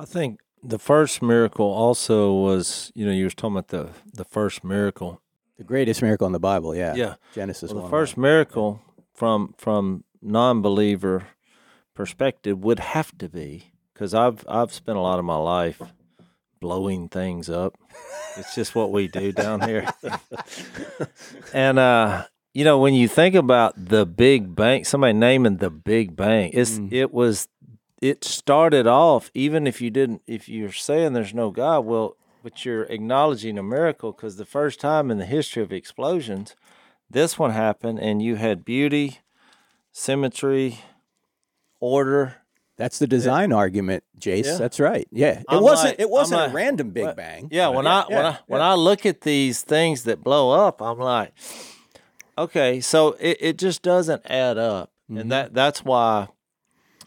I think the first miracle also was, you know, you were talking about the the first miracle. The greatest miracle in the Bible, yeah. Yeah. Genesis Well, 1. the first miracle from from non-believer perspective would have to be because I've I've spent a lot of my life blowing things up. it's just what we do down here. and uh, you know, when you think about the Big Bang, somebody naming the Big Bang, it's Mm. it was it started off even if you didn't if you're saying there's no God, well, but you're acknowledging a miracle because the first time in the history of explosions, this one happened and you had beauty, symmetry, order. That's the design argument, Jase. Yeah. That's right. Yeah. It I'm wasn't like- it wasn't I'm a random Big Bang. Yeah, when I when I when I look at these things that blow up, I'm like, okay, so it, it just doesn't add up, and mm-hmm. that that's why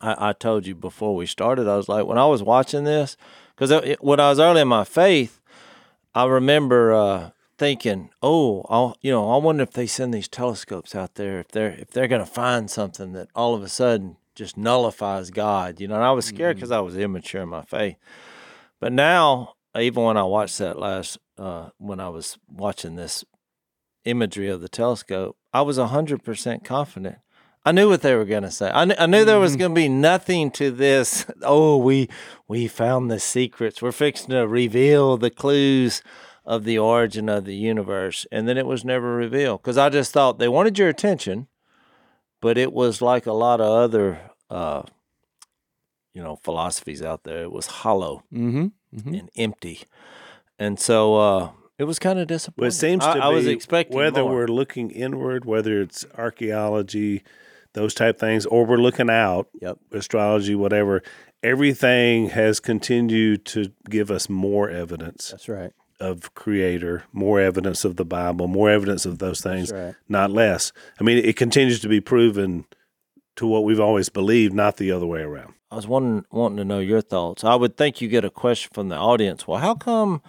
I, I told you before we started. I was like, when I was watching this, because when I was early in my faith, I remember uh, thinking, oh, I'll, you know, I wonder if they send these telescopes out there, if they're if they're going to find something that all of a sudden just nullifies God, you know. And I was scared because I was immature in my faith. But now, even when I watched that last, uh, when I was watching this imagery of the telescope, I was hundred percent confident. I knew what they were going to say. I, kn- I knew there was going to be nothing to this. Oh, we we found the secrets. We're fixing to reveal the clues of the origin of the universe, and then it was never revealed because I just thought they wanted your attention, but it was like a lot of other, uh, you know, philosophies out there. It was hollow Mm-hmm. and empty. And so uh, It was kind of disappointing. Well, it seems to I, be I was expecting whether more. we're looking inward, whether it's archaeology, those type things, or we're looking out, Yep. astrology, whatever. Everything has continued to give us more evidence That's right. of Creator, more evidence of the Bible, more evidence of those things, right. not less. I mean, it continues to be proven to what we've always believed, not the other way around. I was wanting wanting to know your thoughts. I would think you get a question from the audience. Well, how come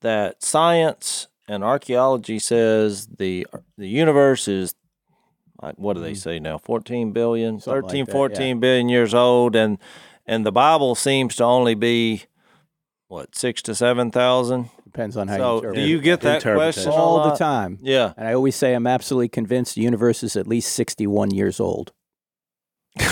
that science and archaeology says the the universe is like what do they say now? 14 billion? Mm-hmm. Something like 13 that, 14 billion years old and and the bible seems to only be what 6 to 7,000 Depends on how you so interpret do you get that question all the time. yeah. And I always say I'm absolutely convinced the universe is at least 61 years old.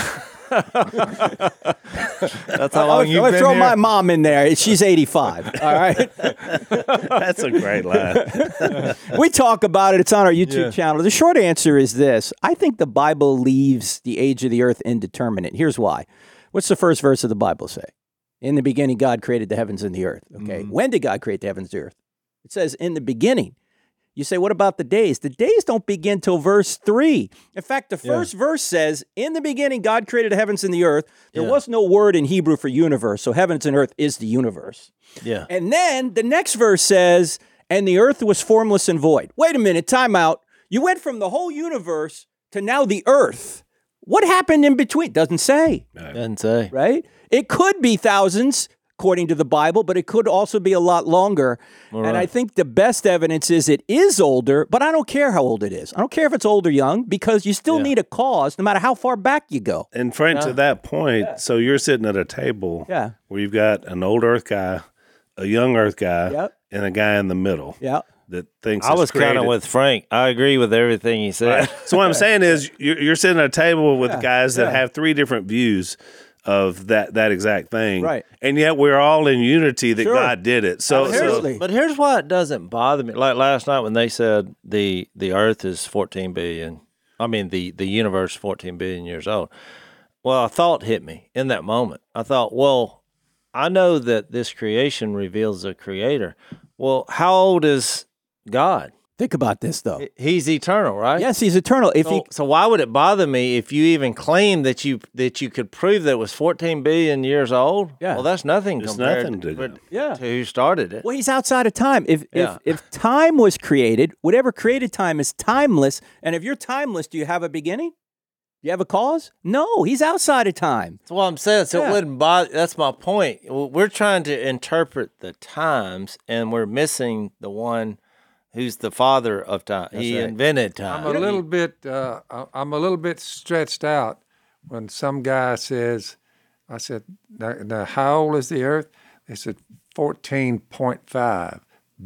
that's how long you've gonna been throw here? my mom in there. She's 85. All right. That's a great line. we talk about it. It's on our YouTube Yeah. channel. The short answer is this I think the Bible leaves the age of the earth indeterminate. Here's why. What's the first verse of the Bible say? In the beginning, God created the heavens and the earth. Okay. Mm-hmm. When did God create the heavens and the earth? It says, in the beginning. You say, what about the days? The days don't begin till verse three. In fact, the first verse says, In the beginning, God created the heavens and the earth. There Yeah. was no word in Hebrew for universe, so heavens and earth is the universe. yeah And then the next verse says, and the earth was formless and void. Wait a minute, time out. You went from the whole universe to now the earth. What happened in between? Doesn't say, doesn't say right? It could be thousands, according to the Bible, but it could also be a lot longer. And I think the best evidence is it is older, but I don't care how old it is. I don't care if it's old or young because you still need a cause no matter how far back you go. And Frank, to that point, so you're sitting at a table Yeah. where you've got an old Earth guy, a young Earth guy, Yep. and a guy in the middle Yeah. that thinks I was kind of with Frank. I agree with everything he said. So what I'm saying is, you're, you're sitting at a table with guys that have three different views of that that exact thing, Right. And yet we're all in unity that Sure. God did it. So, so But here's why it doesn't bother me. Like last night when they said the the Earth is 14 billion, I mean the the universe 14 billion years old. Well, a thought hit me in that moment. I thought, well, I know that this creation reveals a creator. Well, how old is God? Think about this, though. He's eternal, right? Yes, he's eternal. If So, he so why would it bother me if you even claim that you that you could prove that it was 14 billion years old? Yeah. Well, that's nothing It's compared nothing to to. Yeah. to who started it. Well, he's outside of time. If Yeah. if if time was created, whatever created time is timeless. And if you're timeless, do you have a beginning? Do you have a cause? No, he's outside of time. That's what I'm saying. So Yeah. it wouldn't bother. That's my point. We're trying to interpret the times, and we're missing the one who's the father of time. he right. invented time. I'm a little bit. Uh, I- I'm a little bit stretched out when some guy says, "I said, now, now how old is the Earth?" They said, 14.5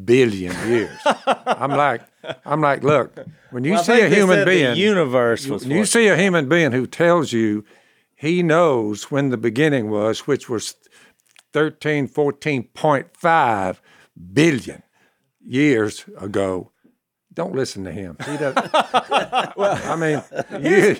billion years." I'm like, I'm like, look, when you Well, see a human said being, the universe was. when you see a human being who tells you he knows when the beginning was, which was 13, 14.5 billion years ago, don't listen to him. He doesn't. well, I mean, you,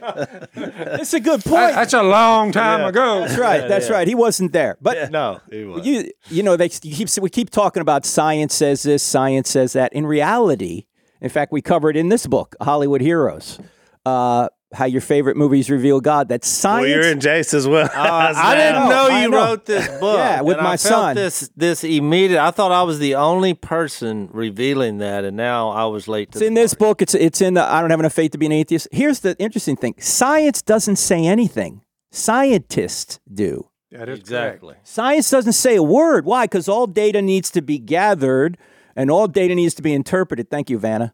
It's a good point. that's a long time ago. That's right. That's right. He wasn't there. But no, he was. you you know they you keep we keep talking about science says this, science says that. In reality, in fact, we covered in this book, Hollywood Heroes, uh, how your favorite movies reveal God. That science. well, you're in Jase as well. Oh, I didn't know, know you know. wrote this book. Yeah, with and my I felt son. This this immediate. I thought I was the only person revealing that, and now I was late. To It's the in this book. It's it's in the I don't have enough faith to be an atheist. Here's the interesting thing: science doesn't say anything. Scientists do. That is Exactly. Science doesn't say a word. Why? Because all data needs to be gathered and all data needs to be interpreted. Thank you, Vanna.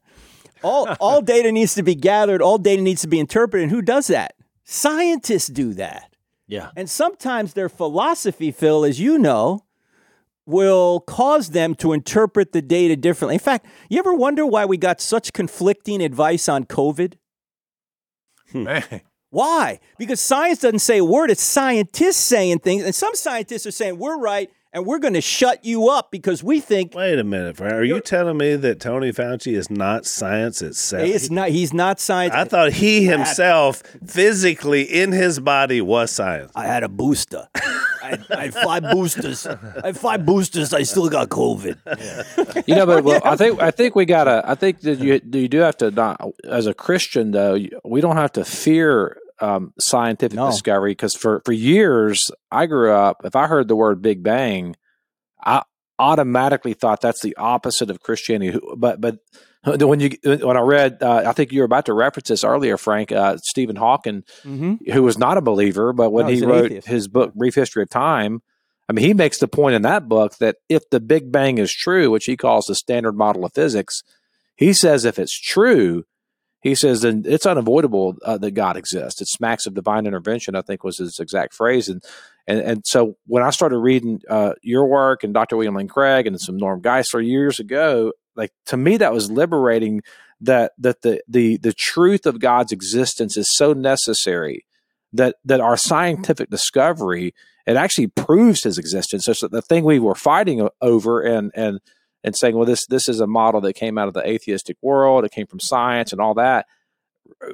All, all data needs to be gathered, all data needs to be interpreted. And who does that? Scientists do that. Yeah. And sometimes their philosophy, Phil, as you know, will cause them to interpret the data differently. In fact, you ever wonder why we got such conflicting advice on COVID? Hmm. Man, Why? Because science doesn't say a word. It's scientists saying things. And some scientists are saying, we're right and we're going to shut you up because we think Wait a minute, Frank. Are you telling me that Tony Fauci is not science itself? it's not, he's not science. I thought he himself, physically in his body, was science. I had a booster. I, I had five boosters. I had five boosters. I still got COVID. You know, but well, I think I think we gotta. I think that you you do have to not as a Christian though. We don't have to fear um, scientific No. discovery because for for years I grew up. If I heard the word Big Bang, I automatically thought that's the opposite of Christianity. But but when you when I read, uh, I think you were about to reference this earlier, Frank. Uh, Stephen Hawking, Mm-hmm. who was not a believer, but when No, he wrote atheist. his book Brief History of Time, I mean, he makes the point in that book that if the Big Bang is true, which he calls the standard model of physics, he says if it's true, he says then it's unavoidable uh, that God exists. It smacks of divine intervention. I think was his exact phrase. And and and so when I started reading uh, your work and Dr. William Lane Craig and some Norm Geisler years ago, like to me that was liberating. That that the the the truth of God's existence is so necessary that that our scientific discovery it actually proves his existence. So the thing we were fighting over and and and saying, well, this this is a model that came out of the atheistic world, it came from science and all that.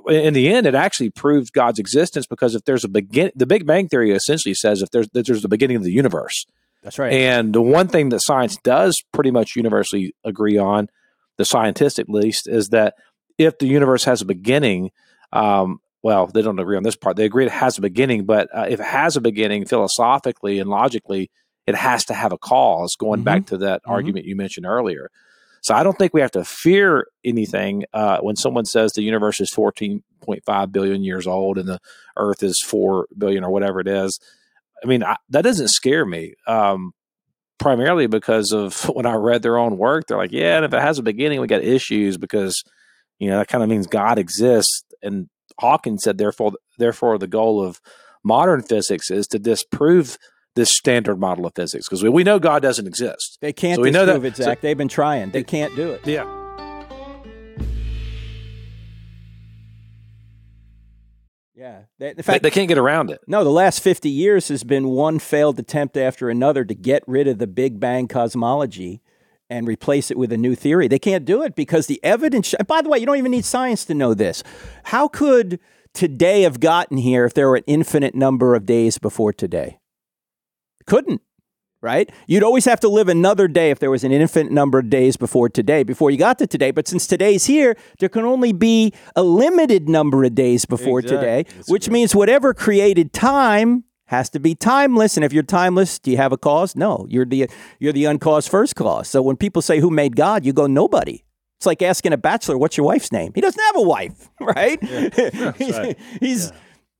In the end, it actually proved God's existence because if there's a begin, the Big Bang theory essentially says if there's that there's the beginning of the universe, That's right. and the one thing that science does pretty much universally agree on, the scientists at least, is that if the universe has a beginning, um, well, they don't agree on this part. They agree it has a beginning, but uh, if it has a beginning philosophically and logically, it has to have a cause, going back to that argument you mentioned earlier. So I don't think we have to fear anything uh, when someone says the universe is 14.5 billion years old and the earth is 4 billion or whatever it is. I mean, I, that doesn't scare me. Um, primarily because of when I read their own work, they're like, yeah, and if it has a beginning, we got issues because, you know, that kind of means God exists. And Hawkins said, therefore, therefore, the goal of modern physics is to disprove this standard model of physics because we, we know God doesn't exist. They can't So we know that- it, so- Zach. They've been trying. They can't do it. Yeah. Yeah. They, in They, fact, they can't get around it. No, the last 50 years has been one failed attempt after another to get rid of the Big Bang cosmology and replace it with a new theory. They can't do it because the evidence. And by the way, you don't even need science to know this. How could today have gotten here if there were an infinite number of days before today? Couldn't. Right? You'd always have to live another day if there was an infinite number of days before today, before you got to today. But since today's here, there can only be a limited number of days before Exactly. today, which means whatever created time has to be timeless. And if you're timeless, do you have a cause? No, you're the you're the uncaused first cause. So when people say who made God, you go nobody. It's like asking a bachelor, "What's your wife's name?" He doesn't have a wife, right? he's right. he's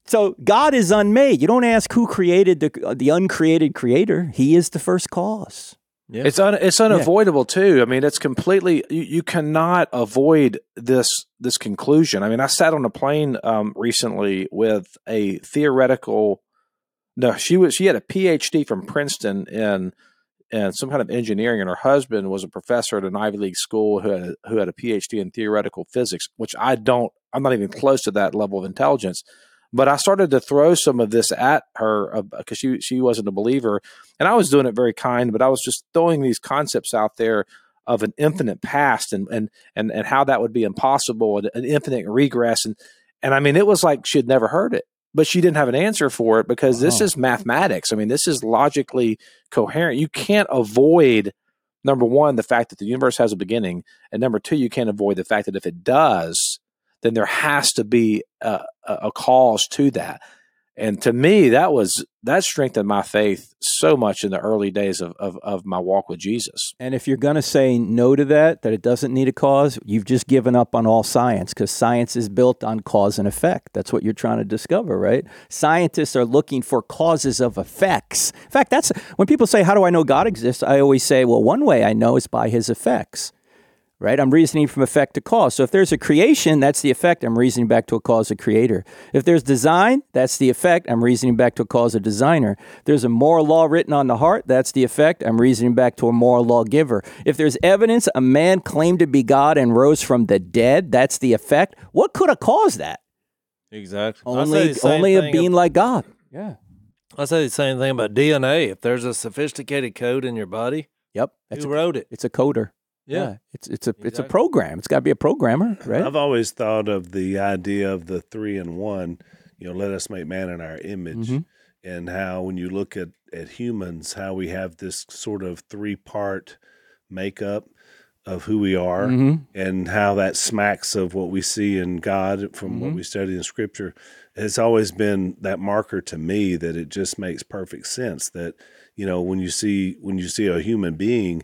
so God is unmade. You don't ask who created the the uncreated creator. He is the first cause. Yeah. It's un, it's unavoidable too. I mean, it's completely you, you cannot avoid this this conclusion. I mean, I sat on a plane um, recently with a theoretical. No, she was she had a PhD from Princeton in in some kind of engineering, and her husband was a professor at an Ivy League school who had who had a PhD in theoretical physics, which I don't. I'm not even close to that level of intelligence. But I started to throw some of this at her uh, because she she wasn't a believer, and I was doing it very kind, but I was just throwing these concepts out there of an infinite past and and and, and how that would be impossible, and an infinite regress, and and I mean it was like she had never heard it, but she didn't have an answer for it because this is mathematics. I mean, this is logically coherent. You can't avoid number one the fact that the universe has a beginning, and number two you can't avoid the fact that if it does, then there has to be a, a, a cause to that. And to me, that was that strengthened my faith so much in the early days of, of, of my walk with Jesus. And if you're going to say no to that, that it doesn't need a cause, you've just given up on all science because science is built on cause and effect. That's what you're trying to discover, right? Scientists are looking for causes of effects. In fact, that's when people say, How do I know God exists? I always say, Well, one way I know is by his effects. Right? I'm reasoning from effect to cause. So if there's a creation, that's the effect. I'm reasoning back to a cause of creator. If there's design, that's the effect. I'm reasoning back to a cause of designer. If there's a moral law written on the heart, that's the effect. I'm reasoning back to a moral lawgiver. If there's evidence a man claimed to be God and rose from the dead, that's the effect. What could have caused that? Exactly. Only only a being ab- like God. Yeah. I say the same thing about DNA. If there's a sophisticated code in your body, Yep. That's who a, wrote it? it's a coder. Yeah. It's it's a it's a program. It's got to be a programmer, right? I've always thought of the idea of the three and one. You know, let us make man in our image. Mhm. and how when you look at at humans, how we have this sort of three part makeup of who we are, Mhm. and how that smacks of what we see in God from what Mhm. we study in Scripture. Has always been that marker to me that it just makes perfect sense that you know when you see when you see a human being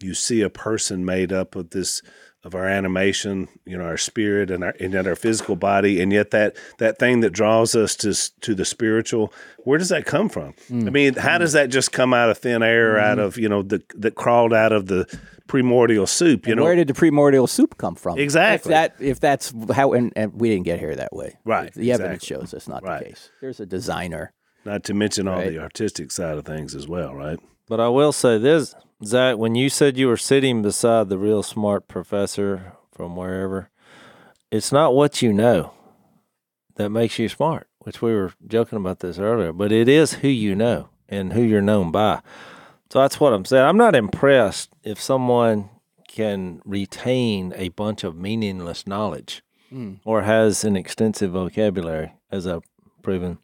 you see a person made up of this of our animation, you know, our spirit and our and yet our physical body, and yet that that thing that draws us to to the spiritual. Where does that come from? Mm. I mean, how does that just come out of thin air, out of you know, the that crawled out of the primordial soup? You And know, where did the primordial soup come from? Exactly. If that if that's how and, and we didn't get here that way. Right, The evidence shows that's not Right. the case. There's a designer. not to mention all Right. the artistic side of things as well, right? But I will say this, Zach, when you said you were sitting beside the real smart professor from wherever, it's not what you know that makes you smart, which we were joking about this earlier, but it is who you know and who you're known by. So that's what I'm saying. I'm not impressed if someone can retain a bunch of meaningless knowledge Mm. or has an extensive vocabulary, as I've proven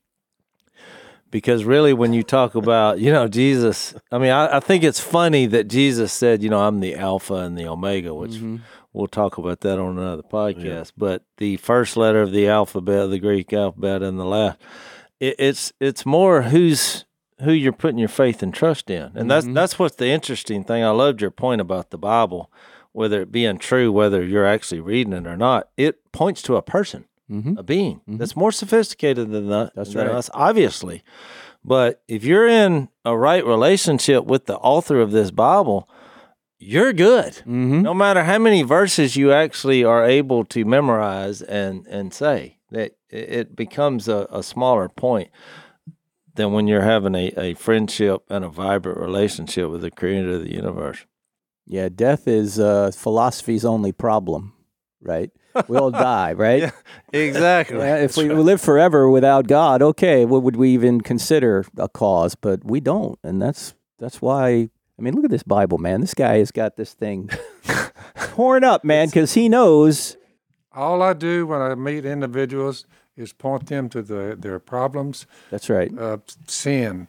because really when you talk about you know jesus i mean I, I think it's funny that jesus said you know i'm the alpha and the omega which Mhm. we'll talk about that on another podcast but the first letter of the alphabet the greek alphabet and the last it, it's it's more who's who you're putting your faith and trust in and that's Mhm. that's what's the interesting thing i loved your point about the bible whether it being true whether you're actually reading it or not it points to a person Mhm. a being that's more sophisticated than that. That's than right. us, obviously. But if you're in a right relationship with the author of this Bible, you're good. Mm-hmm. No matter how many verses you actually are able to memorize and and say, that it it becomes a, a smaller point than when you're having a, a friendship and a vibrant relationship with the creator of the universe. Yeah, death is uh, philosophy's only problem, right? We all die, right? Yeah, exactly. Yeah, if we live forever without God, okay, what would we even consider a cause? But we don't, and that's that's why. I mean, look at this Bible, man. This guy has got this thing torn up, man, because he knows. All I do when I meet individuals is point them to the, their problems, That's right. uh, sin.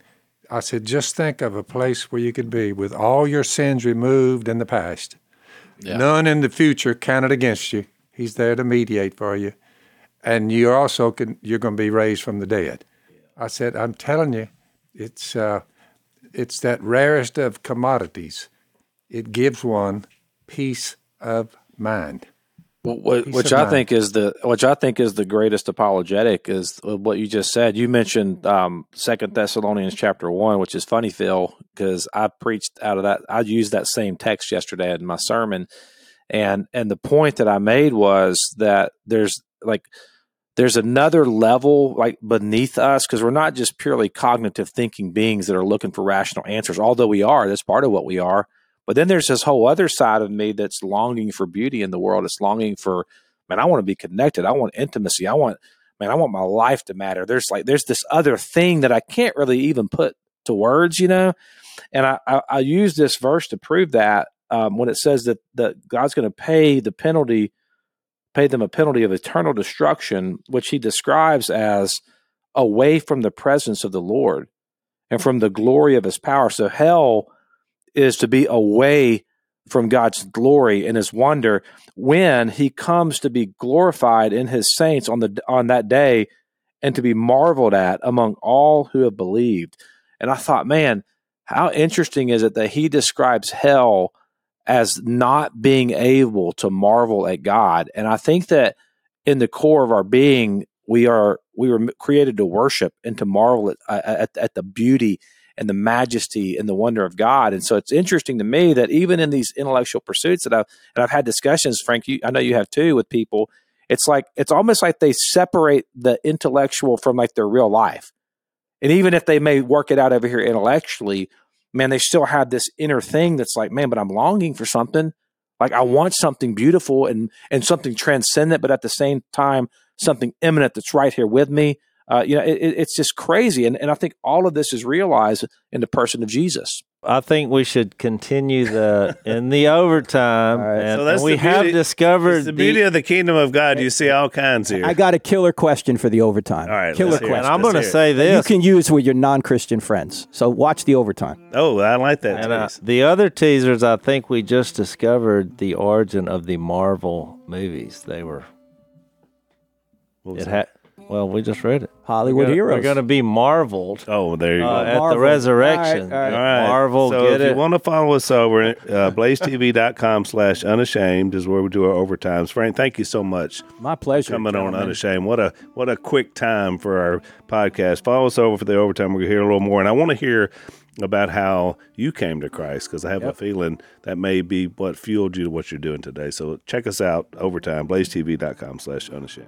I said, just think of a place where you could be with all your sins removed in the past, none in the future counted against you. He's there to mediate for you, and you also can you're going to be raised from the dead. I said, I'm telling you, it's uh, it's that rarest of commodities. It gives one peace of mind. Well, what, Peace which of I mind. think is the which I think is the greatest apologetic is what you just said. You mentioned um, Second Thessalonians chapter one, which is funny, Phil, because I preached out of that. I used that same text yesterday in my sermon, and and the point that I made was that there's like there's another level like beneath us because we're not just purely cognitive thinking beings that are looking for rational answers although we are that's part of what we are. But then there's this whole other side of me that's longing for beauty in the world. It's longing for man i want to be connected. I want intimacy. I want man i want my life to matter. There's like there's this other thing that i can't really even put to words you know? And i i, I use this verse to prove that um, when it says that that god's going to pay the penalty pay them a penalty of eternal destruction, which he describes as away from the presence of the Lord and from the glory of his power. So hell is to be away from God's glory and his wonder when he comes to be glorified in his saints on the on that day and to be marveled at among all who have believed. And I thought, man, how interesting is it that he describes hell as not being able to marvel at God. And I think that in the core of our being, we are we were created to worship and to marvel at, at, at the beauty and the majesty and the wonder of God. And so it's interesting to me that even in these intellectual pursuits that I've and I've had discussions, Frank, you, I know you have too, with people. It's like it's almost like they separate the intellectual from like their real life. And even if they may work it out over here intellectually, man, they still have this inner thing that's like, man, but I'm longing for something. Like I want something beautiful and and something transcendent, but at the same time, something immanent that's right here with me. Uh, you know, it, it's just crazy, and and I think all of this is realized in the person of Jesus. I think we should continue the in the overtime, and, So that's and we the have discovered the beauty of the kingdom of God. You see all kinds here. I got a killer question for the overtime. All right, killer let's hear it. question. And I'm going to say this. you can use with your non-Christian friends. So watch the overtime. oh, I like that. And uh, the other teasers, I think we just discovered the origin of the Marvel movies. They were. What was It that? had. Well, we just read it. Hollywood They're heroes. We're going to be marveled Oh, there you go. uh, at the resurrection. All right, all All right. Marvel, so get if it. you want to follow us over, uh, blazetv.com slash unashamed is where we do our overtimes. Frank, thank you so much My pleasure. coming on unashamed. What a what a quick time for our podcast. Follow us over for the overtime. We're going to hear a little more. And I want to hear about how you came to Christ because I have a feeling that may be what fueled you to what you're doing today. So check us out overtime, blazetv.com slash unashamed.